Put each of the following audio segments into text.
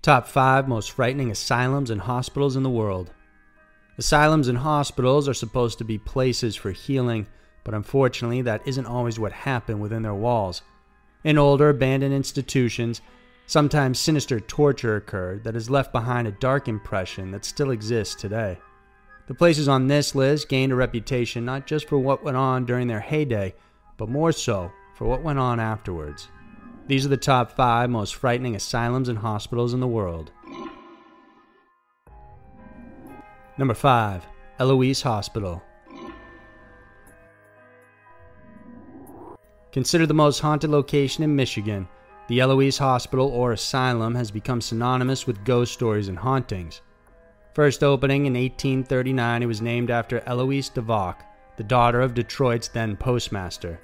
Top 5 Most Frightening Asylums and Hospitals in the World. Asylums and hospitals are supposed to be places for healing, but unfortunately, that isn't always what happened within their walls. In older, abandoned institutions, sometimes sinister torture occurred that has left behind a dark impression that still exists today. The places on this list gained a reputation not just for what went on during their heyday, but more so for what went on afterwards. These are the top five most frightening asylums and hospitals in the world. Number 5. Eloise Hospital. Considered the most haunted location in Michigan, the Eloise Hospital or Asylum has become synonymous with ghost stories and hauntings. First opening in 1839, it was named after Eloise Davock, the daughter of Detroit's then postmaster.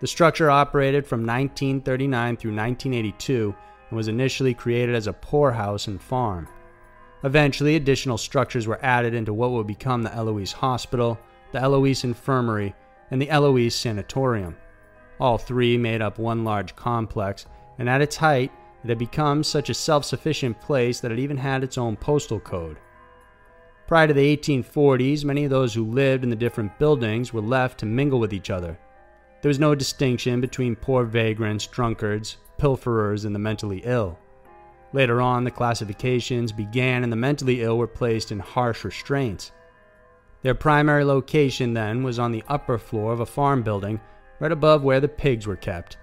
The structure operated from 1939 through 1982 and was initially created as a poorhouse and farm. Eventually, additional structures were added into what would become the Eloise Hospital, the Eloise Infirmary, and the Eloise Sanatorium. All three made up one large complex, and at its height, it had become such a self sufficient place that it even had its own postal code. Prior to the 1840s, many of those who lived in the different buildings were left to mingle with each other. There was no distinction between poor vagrants, drunkards, pilferers, and the mentally ill. Later on, the classifications began and the mentally ill were placed in harsh restraints. Their primary location then was on the upper floor of a farm building, right above where the pigs were kept.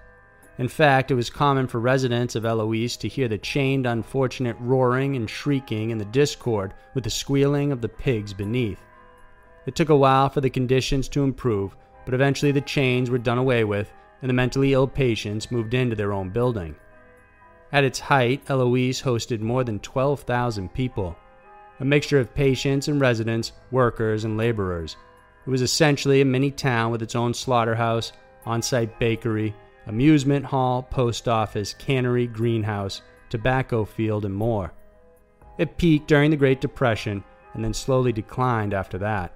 In fact, it was common for residents of Eloise to hear the chained unfortunate roaring and shrieking and the discord with the squealing of the pigs beneath. It took a while for the conditions to improve, but eventually the chains were done away with and the mentally ill patients moved into their own building. At its height, Eloise hosted more than 12,000 people, a mixture of patients and residents, workers and laborers. It was essentially a mini town with its own slaughterhouse, on site bakery, amusement hall, post office, cannery, greenhouse, tobacco field, and more. It peaked during the Great Depression and then slowly declined after that.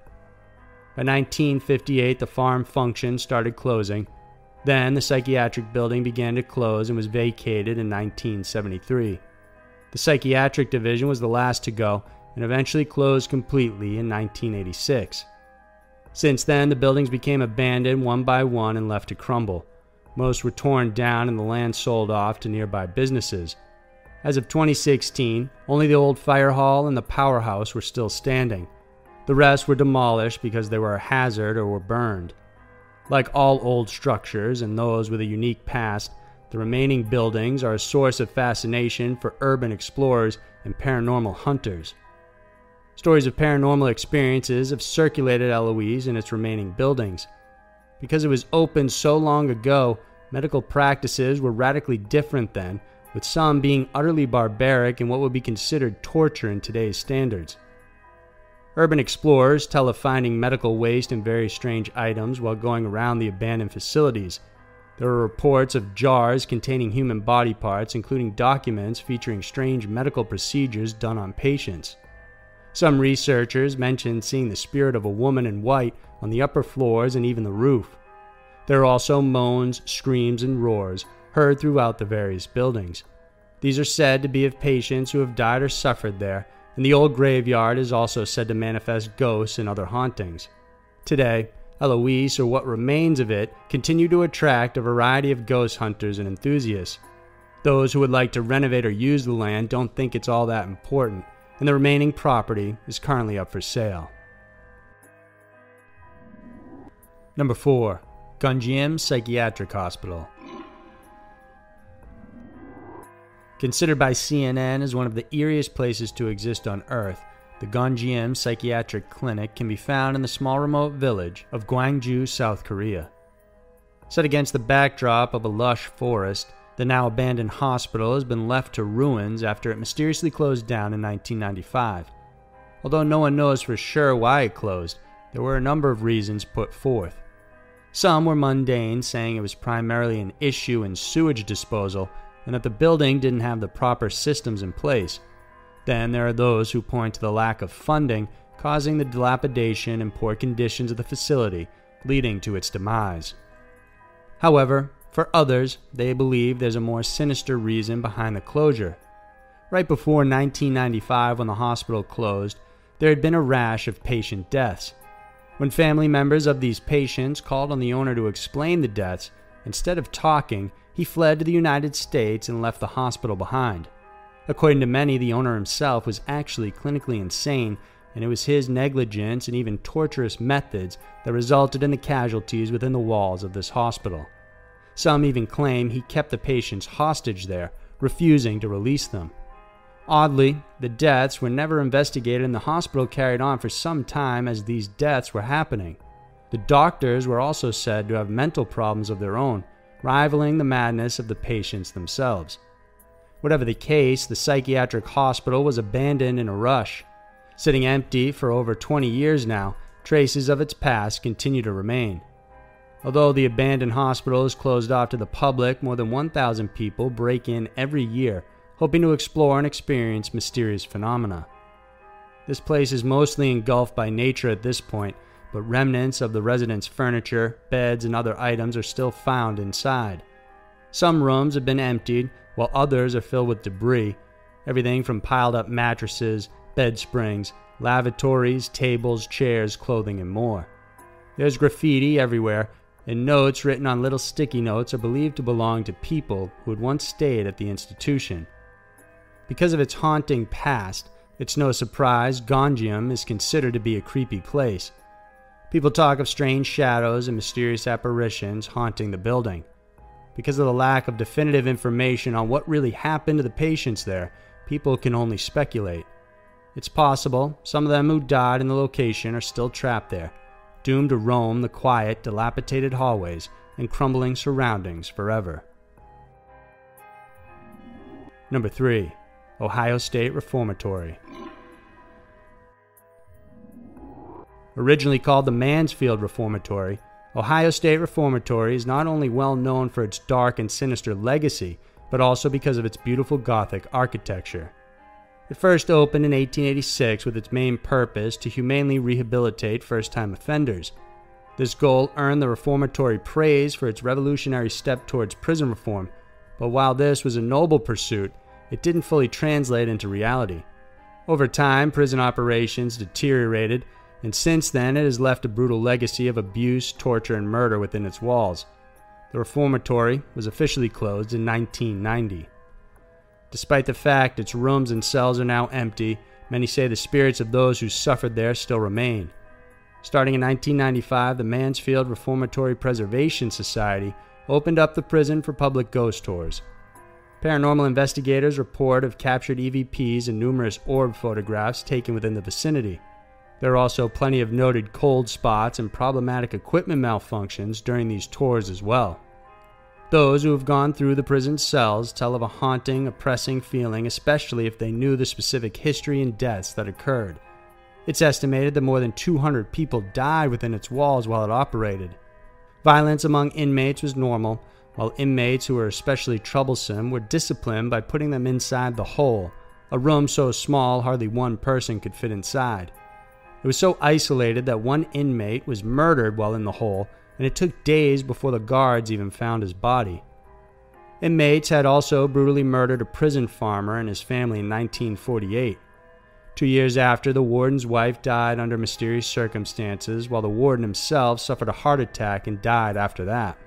By 1958, the farm function started closing. Then the psychiatric building began to close and was vacated in 1973. The psychiatric division was the last to go and eventually closed completely in 1986. Since then, the buildings became abandoned one by one and left to crumble. Most were torn down and the land sold off to nearby businesses. As of 2016, only the old fire hall and the powerhouse were still standing. The rest were demolished because they were a hazard or were burned. Like all old structures and those with a unique past, the remaining buildings are a source of fascination for urban explorers and paranormal hunters. Stories of paranormal experiences have circulated Eloise and its remaining buildings. Because it was opened so long ago, medical practices were radically different then, with some being utterly barbaric and what would be considered torture in today's standards. Urban explorers tell of finding medical waste and very strange items while going around the abandoned facilities. There are reports of jars containing human body parts, including documents featuring strange medical procedures done on patients. Some researchers mentioned seeing the spirit of a woman in white on the upper floors and even the roof. There are also moans, screams, and roars heard throughout the various buildings. These are said to be of patients who have died or suffered there, and the old graveyard is also said to manifest ghosts and other hauntings. Today, Eloise, or what remains of it, continue to attract a variety of ghost hunters and enthusiasts. Those who would like to renovate or use the land don't think it's all that important, and the remaining property is currently up for sale. Number 4. Gonjiam Psychiatric Hospital. Considered by CNN as one of the eeriest places to exist on Earth, the Gonjiam Psychiatric Clinic can be found in the small remote village of Gwangju, South Korea. Set against the backdrop of a lush forest, the now abandoned hospital has been left to ruins after it mysteriously closed down in 1995. Although no one knows for sure why it closed, there were a number of reasons put forth. Some were mundane, saying it was primarily an issue in sewage disposal and that the building didn't have the proper systems in place. Then there are those who point to the lack of funding causing the dilapidation and poor conditions of the facility, leading to its demise. However, for others, they believe there's a more sinister reason behind the closure. Right before 1995, when the hospital closed, there had been a rash of patient deaths. When family members of these patients called on the owner to explain the deaths, instead of talking, he fled to the United States and left the hospital behind. According to many, the owner himself was actually clinically insane, and it was his negligence and even torturous methods that resulted in the casualties within the walls of this hospital. Some even claim he kept the patients hostage there, refusing to release them. Oddly, the deaths were never investigated and the hospital carried on for some time as these deaths were happening. The doctors were also said to have mental problems of their own, rivaling the madness of the patients themselves. Whatever the case, the psychiatric hospital was abandoned in a rush. Sitting empty for over 20 years now, traces of its past continue to remain. Although the abandoned hospital is closed off to the public, more than 1,000 people break in every year, hoping to explore and experience mysterious phenomena. This place is mostly engulfed by nature at this point, but remnants of the residents' furniture, beds, and other items are still found inside. Some rooms have been emptied, while others are filled with debris, everything from piled up mattresses, bed springs, lavatories, tables, chairs, clothing, and more. There's graffiti everywhere, and notes written on little sticky notes are believed to belong to people who had once stayed at the institution. Because of its haunting past, it's no surprise Gonjiam is considered to be a creepy place. People talk of strange shadows and mysterious apparitions haunting the building. Because of the lack of definitive information on what really happened to the patients there, people can only speculate. It's possible some of them who died in the location are still trapped there, doomed to roam the quiet, dilapidated hallways and crumbling surroundings forever. Number 3. Ohio State Reformatory. Originally called the Mansfield Reformatory, Ohio State Reformatory is not only well known for its dark and sinister legacy, but also because of its beautiful Gothic architecture. It first opened in 1886 with its main purpose to humanely rehabilitate first time offenders. This goal earned the reformatory praise for its revolutionary step towards prison reform, but while this was a noble pursuit, it didn't fully translate into reality. Over time, prison operations deteriorated and since then it has left a brutal legacy of abuse, torture, and murder within its walls. The reformatory was officially closed in 1990. Despite the fact its rooms and cells are now empty, many say the spirits of those who suffered there still remain. Starting in 1995, the Mansfield Reformatory Preservation Society opened up the prison for public ghost tours. Paranormal investigators report of captured EVPs and numerous orb photographs taken within the vicinity. There are also plenty of noted cold spots and problematic equipment malfunctions during these tours as well. Those who have gone through the prison cells tell of a haunting, oppressing feeling, especially if they knew the specific history and deaths that occurred. It's estimated that more than 200 people died within its walls while it operated. Violence among inmates was normal, while inmates who were especially troublesome were disciplined by putting them inside the hole, a room so small hardly one person could fit inside. It was so isolated that one inmate was murdered while in the hole, and it took days before the guards even found his body. Inmates had also brutally murdered a prison farmer and his family in 1948. Two years after, the warden's wife died under mysterious circumstances, while the warden himself suffered a heart attack and died after that.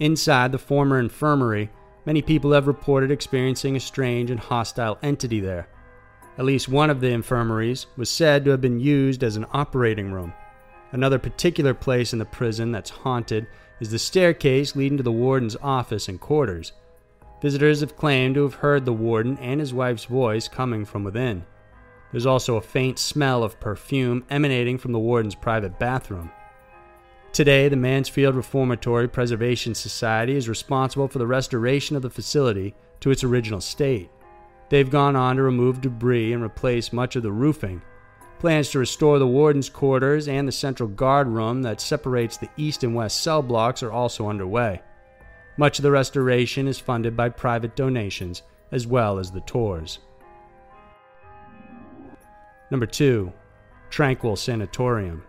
Inside the former infirmary, many people have reported experiencing a strange and hostile entity there. At least one of the infirmaries was said to have been used as an operating room. Another particular place in the prison that's haunted is the staircase leading to the warden's office and quarters. Visitors have claimed to have heard the warden and his wife's voice coming from within. There's also a faint smell of perfume emanating from the warden's private bathroom. Today, the Mansfield Reformatory Preservation Society is responsible for the restoration of the facility to its original state. They've gone on to remove debris and replace much of the roofing. Plans to restore the warden's quarters and the central guard room that separates the east and west cell blocks are also underway. Much of the restoration is funded by private donations as well as the tours. Number 2. Tranquille Sanatorium.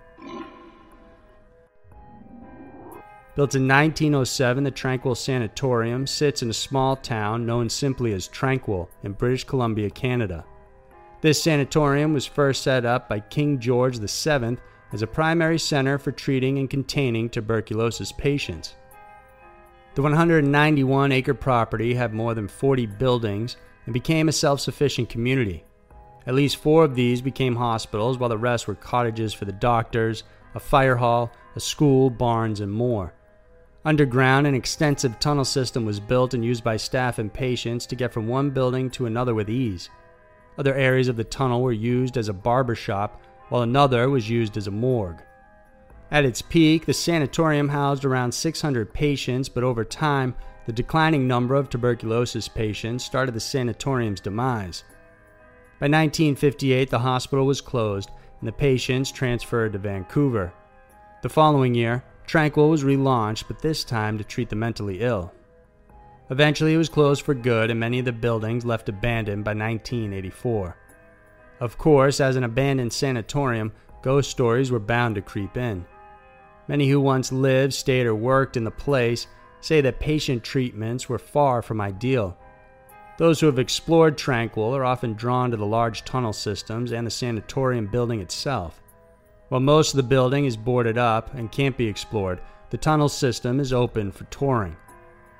Built in 1907, the Tranquille Sanatorium sits in a small town known simply as Tranquille in British Columbia, Canada. This sanatorium was first set up by King George VII as a primary center for treating and containing tuberculosis patients. The 191 acre property had more than 40 buildings and became a self sufficient community. At least four of these became hospitals, while the rest were cottages for the doctors, a fire hall, a school, barns, and more. Underground, an extensive tunnel system was built and used by staff and patients to get from one building to another with ease. Other areas of the tunnel were used as a barber shop, while another was used as a morgue. At its peak, the sanatorium housed around 600 patients, but over time, the declining number of tuberculosis patients started the sanatorium's demise. By 1958, the hospital was closed and the patients transferred to Vancouver. The following year, Tranquille was relaunched, but this time to treat the mentally ill. Eventually, it was closed for good, and many of the buildings left abandoned by 1984. Of course, as an abandoned sanatorium, ghost stories were bound to creep in. Many who once lived, stayed, or worked in the place say that patient treatments were far from ideal. Those who have explored Tranquille are often drawn to the large tunnel systems and the sanatorium building itself. While most of the building is boarded up and can't be explored, the tunnel system is open for touring.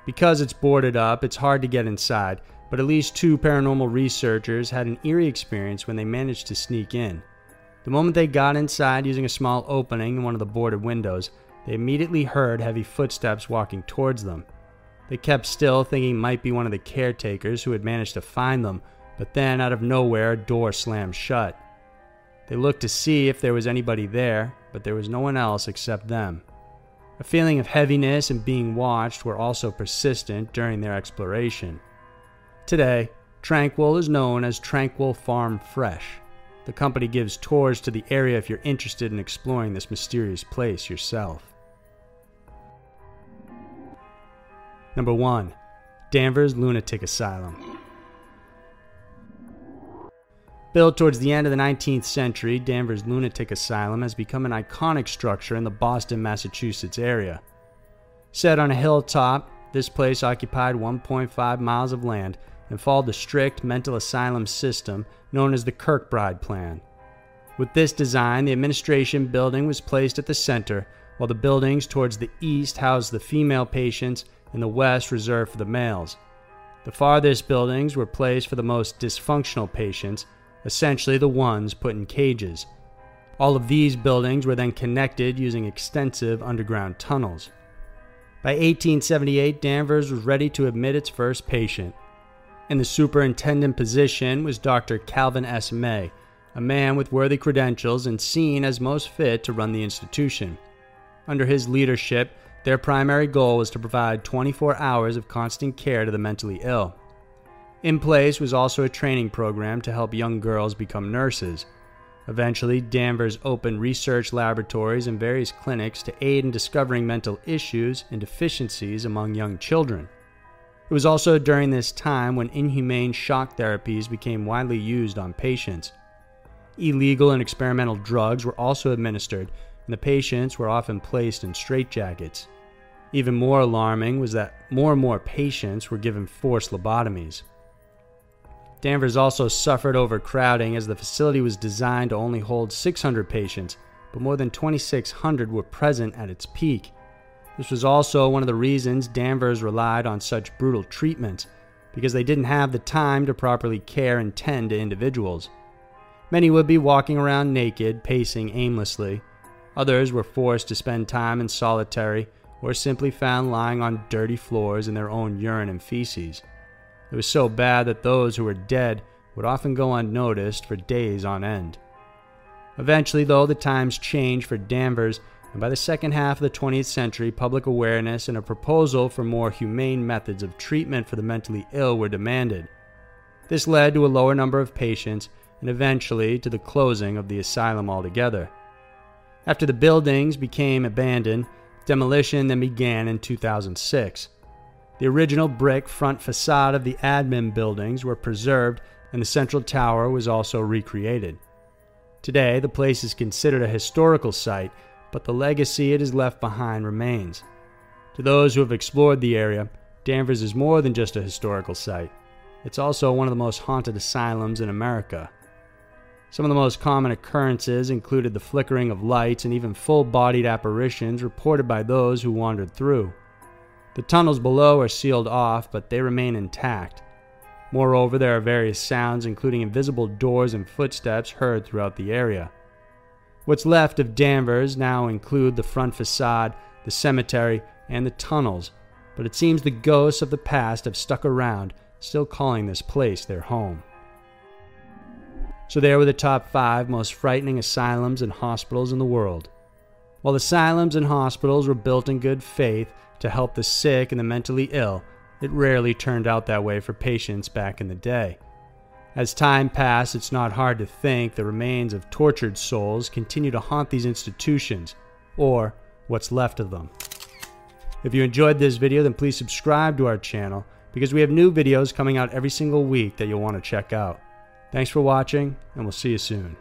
Because it's boarded up, it's hard to get inside, but at least two paranormal researchers had an eerie experience when they managed to sneak in. The moment they got inside using a small opening in one of the boarded windows, they immediately heard heavy footsteps walking towards them. They kept still, thinking might be one of the caretakers who had managed to find them, but then out of nowhere, a door slammed shut. They looked to see if there was anybody there, but there was no one else except them. A feeling of heaviness and being watched were also persistent during their exploration. Today, Tranquille is known as Tranquille Farm Fresh. The company gives tours to the area if you're interested in exploring this mysterious place yourself. Number 1 Danvers Lunatic Asylum. Built towards the end of the 19th century, Danvers Lunatic Asylum has become an iconic structure in the Boston, Massachusetts area. Set on a hilltop, this place occupied 1.5 miles of land and followed the strict mental asylum system known as the Kirkbride Plan. With this design, the administration building was placed at the center, while the buildings towards the east housed the female patients and the west reserved for the males. The farthest buildings were placed for the most dysfunctional patients essentially the ones put in cages. All of these buildings were then connected using extensive underground tunnels. By 1878, Danvers was ready to admit its first patient. In the superintendent position was Dr. Calvin S. May, a man with worthy credentials and seen as most fit to run the institution. Under his leadership, their primary goal was to provide 24 hours of constant care to the mentally ill. In place was also a training program to help young girls become nurses. Eventually, Danvers opened research laboratories and various clinics to aid in discovering mental issues and deficiencies among young children. It was also during this time when inhumane shock therapies became widely used on patients. Illegal and experimental drugs were also administered, and the patients were often placed in straitjackets. Even more alarming was that more and more patients were given forced lobotomies. Danvers also suffered overcrowding as the facility was designed to only hold 600 patients, but more than 2,600 were present at its peak. This was also one of the reasons Danvers relied on such brutal treatment, because they didn't have the time to properly care and tend to individuals. Many would be walking around naked, pacing aimlessly. Others were forced to spend time in solitary or simply found lying on dirty floors in their own urine and feces. It was so bad that those who were dead would often go unnoticed for days on end. Eventually, though, the times changed for Danvers, and by the second half of the 20th century, public awareness and a proposal for more humane methods of treatment for the mentally ill were demanded. This led to a lower number of patients and eventually to the closing of the asylum altogether. After the buildings became abandoned, demolition then began in 2006. The original brick front facade of the admin buildings were preserved and the central tower was also recreated. Today, the place is considered a historical site, but the legacy it has left behind remains. To those who have explored the area, Danvers is more than just a historical site. It's also one of the most haunted asylums in America. Some of the most common occurrences included the flickering of lights and even full bodied apparitions reported by those who wandered through. The tunnels below are sealed off, but they remain intact. Moreover, there are various sounds, including invisible doors and footsteps, heard throughout the area. What's left of Danvers now include the front facade, the cemetery, and the tunnels, but it seems the ghosts of the past have stuck around, still calling this place their home. So, there were the top five most frightening asylums and hospitals in the world. While asylums and hospitals were built in good faith to help the sick and the mentally ill, it rarely turned out that way for patients back in the day. As time passed, it's not hard to think the remains of tortured souls continue to haunt these institutions, or what's left of them. If you enjoyed this video, then please subscribe to our channel because we have new videos coming out every single week that you'll want to check out. Thanks for watching, and we'll see you soon.